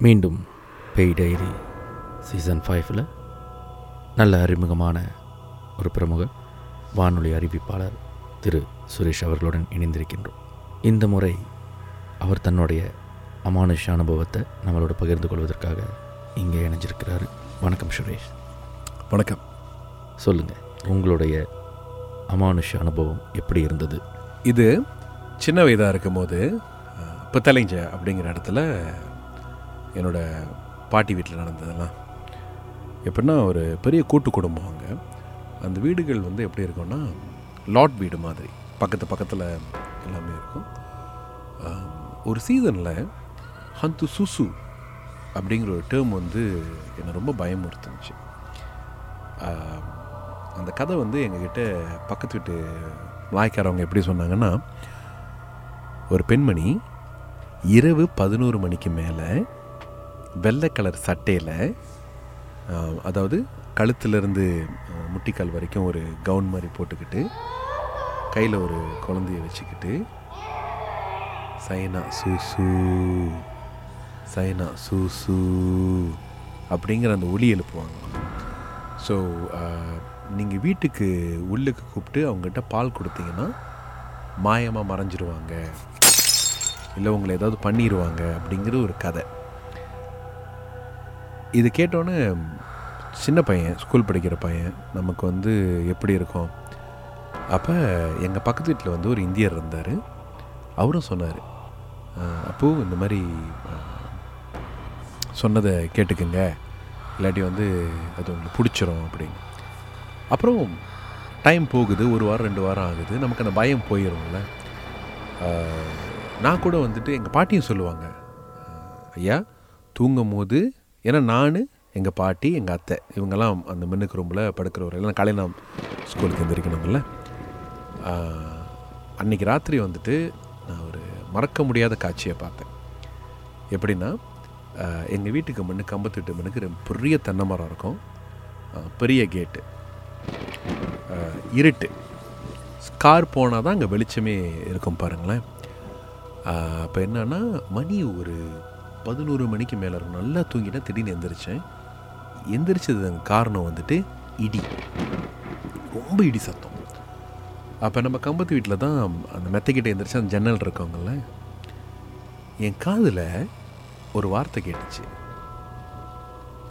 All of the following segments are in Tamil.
மீண்டும் பேய் டைரி சீசன் ஃபைவ்ல நல்ல அறிமுகமான ஒரு பிரமுக வானொலி அறிவிப்பாளர் திரு சுரேஷ் அவர்களுடன் இணைந்திருக்கின்றோம். இந்த முறை அவர் தன்னுடைய அமானுஷ அனுபவத்தை நம்மளோட பகிர்ந்து கொள்வதற்காக இங்கே இணைஞ்சிருக்கிறாரு. வணக்கம் சுரேஷ். வணக்கம். சொல்லுங்கள் உங்களுடைய அமானுஷ அனுபவம் எப்படி இருந்தது? இது சின்ன வயதாக இருக்கும்போது அஹ், புத்தலைஞ்ச அப்படிங்கிற இடத்துல என்னோடய பாட்டி வீட்டில் நடந்ததெல்லாம். எப்படின்னா ஒரு பெரிய கூட்டு குடும்பம் அங்கே. அந்த வீடுகள் வந்து எப்படி இருக்கும்னா லாட் வீடு மாதிரி. பக்கத்து பக்கத்தில் எல்லாமே இருக்கும். ஒரு சீசனில் ஹந்து சுசு அப்படிங்கிற ஒரு டேர்ம் வந்து என்னை ரொம்ப பயமுறுத்துனுச்சு. அந்த கதை வந்து எங்ககிட்ட பக்கத்து வீட்டு நாய்க்காரவங்க எப்படி சொன்னாங்கன்னா ஒரு பெண்மணி இரவு பதினோரு மணிக்கு மேலே வெள்ளை கலர் சட்டையில் அதாவது கழுத்துலேருந்து முட்டிக்கால் வரைக்கும் ஒரு கவுன் மாதிரி போட்டுக்கிட்டு கையில் ஒரு குழந்தைய வச்சுக்கிட்டு சைனா சூசு சைனா சூசு அப்படிங்கிற அந்த ஒளி எழுப்புவாங்க. ஸோ நீங்கள் வீட்டுக்கு உள்ளுக்கு கூப்பிட்டு அவங்ககிட்ட பால் கொடுத்தீங்கன்னா மாயமாக மறைஞ்சிருவாங்க. இல்லை உங்களை ஏதாவது பண்ணிடுவாங்க அப்படிங்கிற ஒரு கதை. இது கேட்டோன்னே சின்ன பையன் ஸ்கூல் படிக்கிற பையன் நமக்கு வந்து எப்படி இருக்கும்? அப்போ எங்கள் பக்கத்து வீட்டில் வந்து ஒரு இந்தியர் இருந்தார். அவரும் சொன்னார். அப்போ இந்த மாதிரி சொன்னதை கேட்டுக்குங்க. இல்லாட்டி வந்து அது உங்களுக்கு பிடிச்சிரும் அப்படின்னு. அப்புறம் டைம் போகுது. ஒரு வாரம் ரெண்டு வாரம் ஆகுது. நமக்கு அந்த பயம் போயிடும்ல நான் கூட வந்துட்டு எங்கள் பாட்டியும் சொல்லுவாங்க. ஐயா தூங்கும் போது ஏன்னா நான் எங்கள் பாட்டி எங்கள் அத்தை இவங்கெல்லாம் அந்த மின்னுக்கு ரூமில் படுக்கிறவர் எல்லாம் காலையில் நான் ஸ்கூலுக்கு எந்திரிக்கணும்ல. அன்றைக்கி அன்னைக்கு ராத்திரி வந்துட்டு நான் ஒரு மறக்க முடியாத காட்சியை பார்த்தேன். எப்படின்னா எங்கள் வீட்டுக்கு மண்ணு கம்பத்துட்டு மண்ணுக்கு ரெண்டு பெரிய தென்னை மரம் இருக்கும். பெரிய கேட்டு. இருட்டு. கார் போனால் தான் அங்கே வெளிச்சமே இருக்கும் பாருங்களேன். அப்போ என்னன்னா மணி ஒரு பதினோரு மணிக்கு மேலே இருக்கும். நல்லா தூங்கிட்டேன் திடீர்னு எந்திரிச்சேன். எந்திரிச்சது காரணம் வந்துட்டு இடி. ரொம்ப இடி சத்தம். அப்போ நம்ம கம்பத்து வீட்டில் தான் அந்த மெத்தைக்கிட்ட எந்திரிச்சு அந்த ஜன்னல் இருக்கவங்கள என் காதில் ஒரு வார்த்தை கேட்டுச்சு.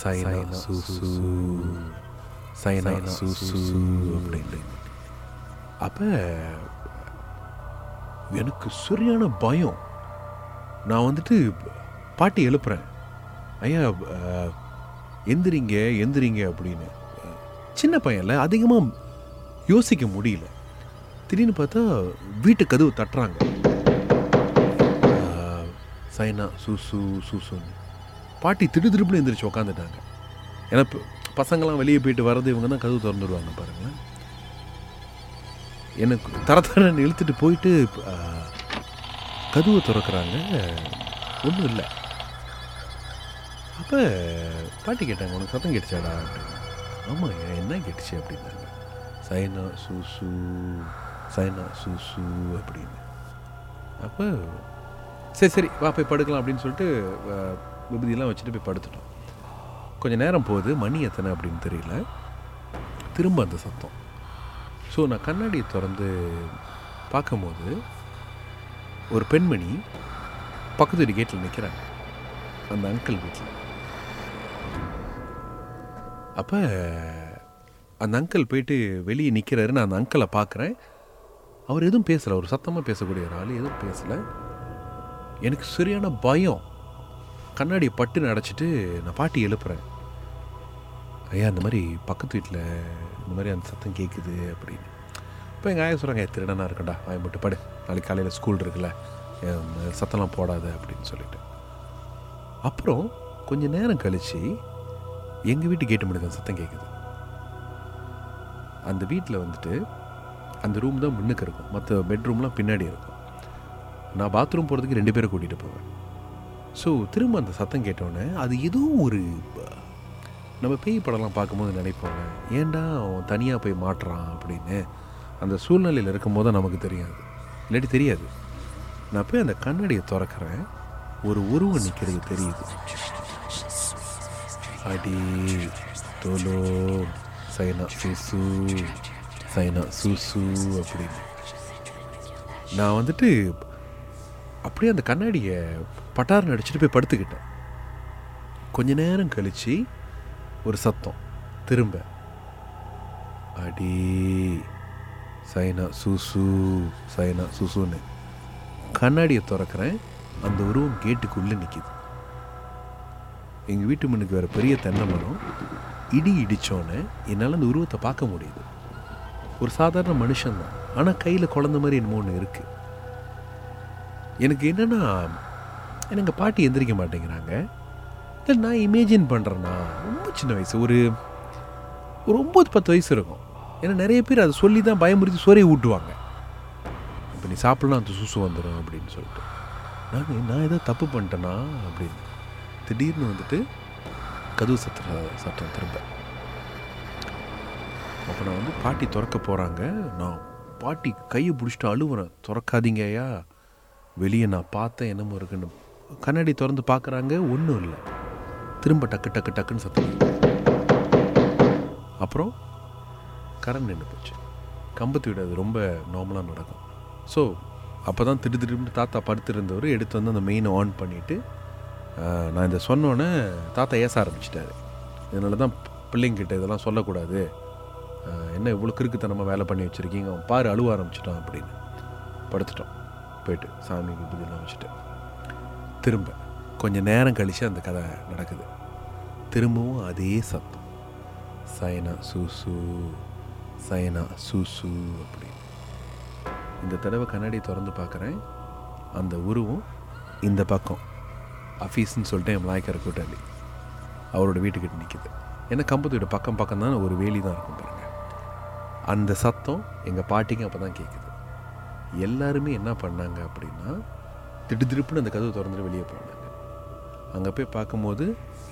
சைனா சூசு. சைனா சூசு அப்படின்னு அப்போ எனக்கு சரியான பயம். நான் வந்துட்டு பாட்டி எழுப்புறேன். ஐயா எந்திரிங்க எந்திரிங்க அப்படின்னு. சின்ன பையன்ல அதிகமாக யோசிக்க முடியல. திடீர்னு பார்த்தா வீட்டு கதவு தட்டுறாங்க. சைனா சூசு சூசுன்னு. பாட்டி திடுதிடுப்புல எந்திரிச்சு உக்காந்துட்டாங்க. ஏன்னா பசங்களாம் வெளியே போயிட்டு வர்றது இவங்க தான் கதவு திறந்துடுவாங்க பாருங்களேன். எனக்கு தர தரன்னு இழுத்துட்டு போயிட்டு கதவை திறக்கிறாங்க. ஒன்றும் இல்லை. அப்போ பாட்டி கேட்டாங்க உனக்கு சத்தம் கேட்டுச்சாடா? அப்படின்னு ஆமாம் என்ன கேட்டுச்சு? அப்படின்னாங்க. சைனா சூசு சைனா சூசு அப்படின்னு. அப்போ சரி சரி வா போய் படுக்கலாம் அப்படின்னு சொல்லிட்டு விபதியெல்லாம் வச்சுட்டு போய் படுத்துட்டோம். கொஞ்சம் நேரம் போகுது மணி எத்தனை அப்படின்னு தெரியல. திரும்ப அந்த சத்தம். ஸோ நான் கண்ணாடியை திறந்து பார்க்கும்போது ஒரு பெண்மணி பக்கத்து வீட்டு கேட்டில் நிற்கிறாங்க அந்த அங்கிள் வீட்டில் அப்போ அந்த அங்கிள் போயிட்டு வெளியே நிற்கிறாரு நான் அந்த அங்கிளை பார்க்குறேன் அவர் எதுவும் பேசலை. ஒரு சத்தமாக பேசக்கூடிய ஒரு ஆள் எதுவும் பேசலை. எனக்கு சரியான பயம். கண்ணாடியை பட்டு அடைச்சிட்டு நான் பாட்டி எழுப்புறேன். ஐயா இந்த மாதிரி பக்கத்து வீட்டில் இந்த மாதிரி அந்த சத்தம் கேட்குது அப்படின்னு. இப்போ எங்கள் ஆயா சொல்கிறாங்க திருடனாக இருக்கண்டா ஆய் மட்டும் படு. நாளைக்கு காலையில் ஸ்கூல் இருக்குல்ல. சத்தம்லாம் போடாத அப்படின்னு சொல்லிட்டு. அப்புறம் கொஞ்ச நேரம் கழித்து எங்கள் வீட்டு கேட்டு முடுக்க சத்தம் கேட்குது அந்த வீட்டில் வந்துட்டு அந்த ரூம் தான் முன்னுக்கு இருக்கும். மற்ற பெட்ரூம்லாம் பின்னாடி இருக்கும். நான் பாத்ரூம் போகிறதுக்கு ரெண்டு பேரை கூட்டிகிட்டு போவேன். ஸோ திரும்ப அந்த சத்தம் கேட்டோன்னே அது ஏதோ ஒரு நம்ம பேய் படம்லாம் பார்க்கும்போது நினைப்போங்க ஏன்டா அவன் தனியாக போய் மாட்டுறான்? அப்படின்னு அந்த சூழ்நிலையில் இருக்கும்போது தான் நமக்கு தெரியாது. இல்லாட்டி தெரியாது. நான் போய் அந்த கண்ணாடியை திறக்கிறேன். ஒரு உருவம் நிற்கிறது தெரியுது. அடி nak சைனா Saya சைனா susu அப்படின்னு நான் வந்துட்டு அப்படியே அந்த கண்ணாடியை பட்டார் அடிச்சுட்டு போய் படுத்துக்கிட்டேன் கொஞ்ச நேரம் கழிச்சு ஒரு சத்தம் திரும்ப அடி சைனா சுசு சைனா சுசுன்னு கண்ணாடியை திறக்கிறேன் அந்த உருவம் கேட்டுக்குள்ளே நிற்கிது எங்கள் வீட்டு முன்னுக்கு வர பெரிய தென்னை மரம். இடி இடித்தோன்னே என்னால் அந்த உருவத்தை பார்க்க முடியுது. ஒரு சாதாரண மனுஷன்தான். ஆனால் கையில் குழந்த மாதிரி என்னமோ ஒன்று இருக்குது எனக்கு என்னென்னா எனக்கு பாட்டி எந்திரிக்க மாட்டேங்கிறாங்க. இல்லை நான் இமேஜின் பண்ணுறேன்னா ரொம்ப சின்ன வயசு ஒரு ஒரு ஒம்பது பத்து வயசு இருக்கும். ஏன்னா நிறைய பேர் அதை சொல்லி தான் பயமுறுத்தி சோறையை ஊட்டுவாங்க. இப்போ நீ சாப்பிட்லாம் அந்த சுசு வந்துடும் அப்படின்னு சொல்லிட்டு. நான் நான் ஏதோ தப்பு பண்ணிட்டேனா அப்படின்னு. திடீர்னு வந்துட்டு கதவு சத்துற சத்தம் திரும்ப. அப்போ நான் வந்து பாட்டி திறக்க போகிறாங்க நான் பாட்டி கையை பிடிச்சிட்டு அழுவுறேன். திறக்காதீங்கய்யா வெளியே நான் பார்த்தேன் என்னமோ இருக்குன்னு. கண்ணாடி திறந்து பார்க்குறாங்க. ஒன்றும் இல்லை. திரும்ப டக்கு டக்கு டக்குன்னு சத்தம் அப்புறம் கரண்ட் நின்று போச்சு. கம்பத்து வீடு அது ரொம்ப நார்மலாக நடக்கும். ஸோ அப்போ தான் திடு திடுன்னு தாத்தா படுத்துருந்தவர் எடுத்து வந்து அந்த மெயினை ஆன் பண்ணிவிட்டு நான் இதை சொன்னோன்னே தாத்தா ஏச ஆரம்பிச்சிட்டாரு. இதனால தான் பிள்ளைங்கிட்ட இதெல்லாம் சொல்லக்கூடாது. என்ன இவ்வளோ கிறுக்குத்தனமாக வேலை பண்ணி வச்சுருக்கீங்க? அவன் பாரு அழுவ ஆரம்பிச்சிட்டான் அப்படின்னு படுத்துட்டோம். போயிட்டு சாமிக்கு பூஜைலாம் வச்சுட்டு. திரும்ப கொஞ்சம் நேரம் கழித்து அந்த கதை நடக்குது. திரும்பவும் அதே சத்தம். சைனா சூசு சைனா சூசு அப்படின்னு. இந்த தடவை கண்ணாடி திறந்து பார்க்குறேன். அந்த உருவம் இந்த பக்கம். அஃபீஸ்ன்னு சொல்லிட்டு என் மலாய்க்கார கூட்டாளி. அவரோட வீட்டுக்கிட்ட நிற்கிது ஏன்னா கம்பத்து பக்கம் பக்கம் தான் ஒரு வேலி தான் இருக்கும் பாருங்க. அந்த சத்தம் எங்கள் பாட்டிக்கு அப்போ தான் கேட்குது எல்லாருமே என்ன பண்ணாங்க அப்படின்னா திடு திருப்புன்னு அந்த கதவு திறந்துட்டு வெளியே போனாங்க. அங்கே போய் பார்க்கும்போது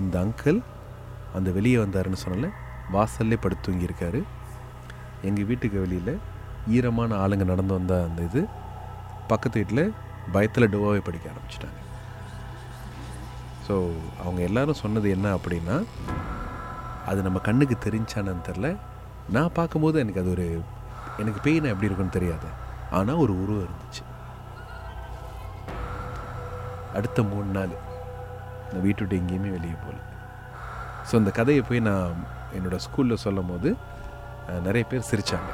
இந்த அங்கிள் அந்த வெளியே வந்தாருன்னு சொன்னல வாசல்லே படுத்து தூங்கியிருக்காரு. எங்கள் வீட்டுக்கு வெளியில் ஈரமான ஆளுங்க நடந்து வந்த அந்த இது பக்கத்து வீட்டில் பயத்தில் டோவாவே படிக்க ஆரம்பிச்சிட்டாங்க. ஸோ அவங்க எல்லாரும் சொன்னது என்ன அப்படின்னா அது நம்ம கண்ணுக்கு தெரிஞ்சானான்னு தெரில நான் பார்க்கும்போது எனக்கு அது ஒரு எனக்கு பெயின் எப்படி இருக்குன்னு தெரியாது. ஆனால் ஒரு உருவம் இருந்துச்சு. அடுத்த மூணு நாள் நான் வீட்டு விட்டு எங்கேயுமே வெளியே போகல. ஸோ அந்த கதையை போய் நான் என்னோடய ஸ்கூலில் சொல்லும் போது நிறைய பேர் சிரித்தாங்க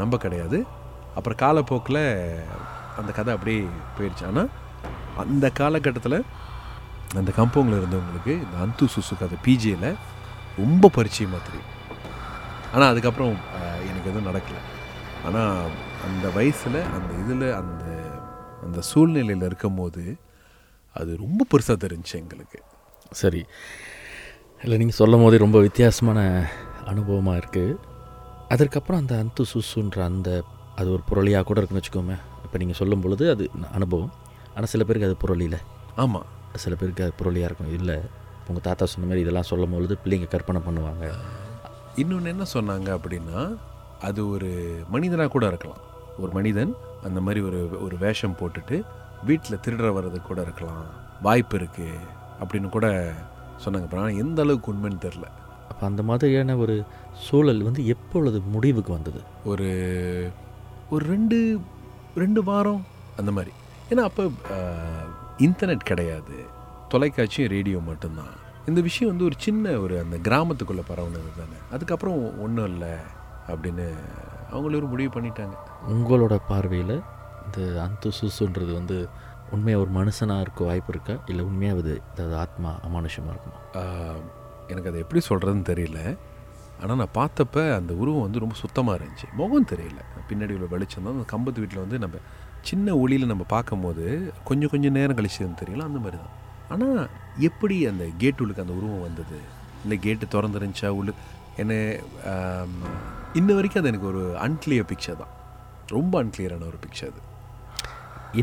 நம்ப கிடையாது. அப்புறம் காலப்போக்கில் அந்த கதை அப்படியே போயிடுச்சு ஆனால் அந்த காலகட்டத்தில் அந்த கம்பவுண்டில் இருந்தவங்களுக்கு இந்த அந்து சுசு கதை பிஜியில் ரொம்ப பரிச்சயமாக தெரியும். ஆனால் அதுக்கப்புறம் எனக்கு எதுவும் நடக்கலை. ஆனால் அந்த வயசில் அந்த இதில் அந்த அந்த சூழ்நிலையில் இருக்கும்போது அது ரொம்ப பெருசாக தெரிஞ்சுச்சு எங்களுக்கு. சரி. இல்லை நீங்கள் சொல்லும் போதே ரொம்ப வித்தியாசமான அனுபவமாக இருக்குது அதற்கப்புறம் அந்த அந்து சுசுன்ற அந்த அது ஒரு புரளியாக கூட இருக்குன்னு வச்சுக்கோமே. இப்போ நீங்கள் சொல்லும் பொழுது அது அனுபவம். ஆனால் சில பேருக்கு அது புரளியில் ஆமாம் சில பேருக்கு அது புரளியாக இருக்கும். இல்லை உங்கள் தாத்தா சொன்ன மாதிரி இதெல்லாம் சொல்லும் பொழுது பிள்ளைங்க கற்பனை பண்ணுவாங்க. இன்னொன்று என்ன சொன்னாங்க அப்படின்னா அது ஒரு மனிதனாக கூட இருக்கலாம். ஒரு மனிதன் அந்த மாதிரி ஒரு ஒரு வேஷம் போட்டுட்டு வீட்டில் திருடுற வர்றது கூட இருக்கலாம். வாய்ப்பு இருக்குது அப்படின்னு கூட சொன்னாங்க. அப்புறம் ஆனால் எந்த அளவுக்கு உண்மைன்னு தெரில அப்போ அந்த மாதிரியான ஒரு சூழல் வந்து எப்பொழுது முடிவுக்கு வந்தது? ஒரு ஒரு ரெண்டு ரெண்டு வாரம் அந்த மாதிரி. ஏன்னா அப்போ இன்டர்நெட் கிடையாது. தொலைக்காட்சியும் ரேடியோ மட்டும்தான். இந்த விஷயம் வந்து ஒரு சின்ன ஒரு அந்த கிராமத்துக்குள்ளே பரவுனது தானே. அதுக்கப்புறம் ஒன்றும் இல்லை அப்படின்னு அவங்களே ஒரு முடிவு பண்ணிட்டாங்க. உங்களோட பார்வையில் இந்த அந்து சுசுன்றது வந்து உண்மையாக ஒரு மனுஷனாக இருக்க வாய்ப்பு இருக்கா? இல்லை உண்மையாக அது அதாவது ஆத்மா அமானுஷமாக இருக்குமா? எனக்கு அதை எப்படி சொல்கிறதுன்னு தெரியல. ஆனால் நான் பார்த்தப்ப அந்த உருவம் வந்து ரொம்ப சுத்தமாக இருந்துச்சு. முகம் தெரியல. பின்னாடி உள்ள வெளிச்சம் தான். அந்த கம்பத்து வீட்டில் வந்து நம்ம சின்ன ஒளியில் நம்ம பார்க்கும்போது கொஞ்சம் கொஞ்சம் நேரம் கழிச்சு தெரியல அந்த மாதிரி தான். ஆனால் எப்படி அந்த கேட் உள்ளுக்கு அந்த உருவம் வந்தது? இல்லை கேட்டு திறந்துருந்துச்சா உள்ளு? என்ன இன்ன வரைக்கும் அது எனக்கு ஒரு அன்கிளியர் பிக்சர் தான். ரொம்ப அன்கிளியரான ஒரு பிக்சர் அது.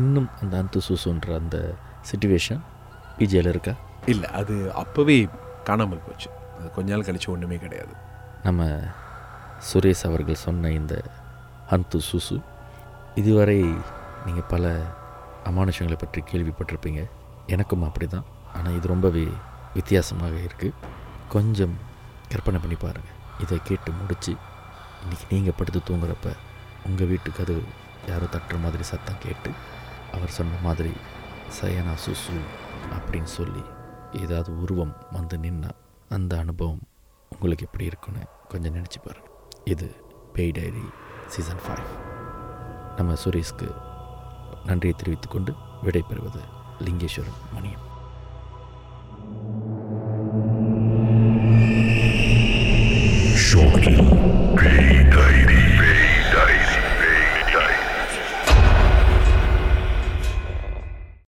இன்னும் அந்த அந்து சூசுன்ற அந்த சுச்சுவேஷன் பிஜேல இருக்கா? இல்லை அது அப்போவே காணாமல் போச்சு. அது கொஞ்ச நாள் கழிச்சு ஒன்றுமே கிடையாது. நம்ம சுரேஷ் அவர்கள் சொன்ன இந்த அந்து சுசு இதுவரை நீங்கள் பல அமானுஷங்களை பற்றி கேள்விப்பட்டிருப்பீங்க. எனக்கும் அப்படி தான் ஆனால் இது ரொம்பவே வித்தியாசமாக இருக்குது கொஞ்சம் கற்பனை பண்ணி பாருங்கள் இதை கேட்டு முடித்து இன்றைக்கி நீங்கள் படுத்து தூங்குறப்ப உங்கள் வீட்டுக்கு அது யாரோ தட்டுற மாதிரி சத்தம் கேட்டு அவர் சொன்ன மாதிரி சயனா சுசு அப்படின்னு சொல்லி ஏதாவது உருவம் வந்து நின்னா அந்த அனுபவம் உங்களுக்கு எப்படி இருக்குன்னு கொஞ்சம் நினச்சி பாருங்கள் இது பேய் டைரி சீசன் ஃபைவ் நம்ம சுரேஷ்க்கு நன்றியை தெரிவித்துக்கொண்டு விடைபெறுவது லிங்கேஸ்வரன் மணியம்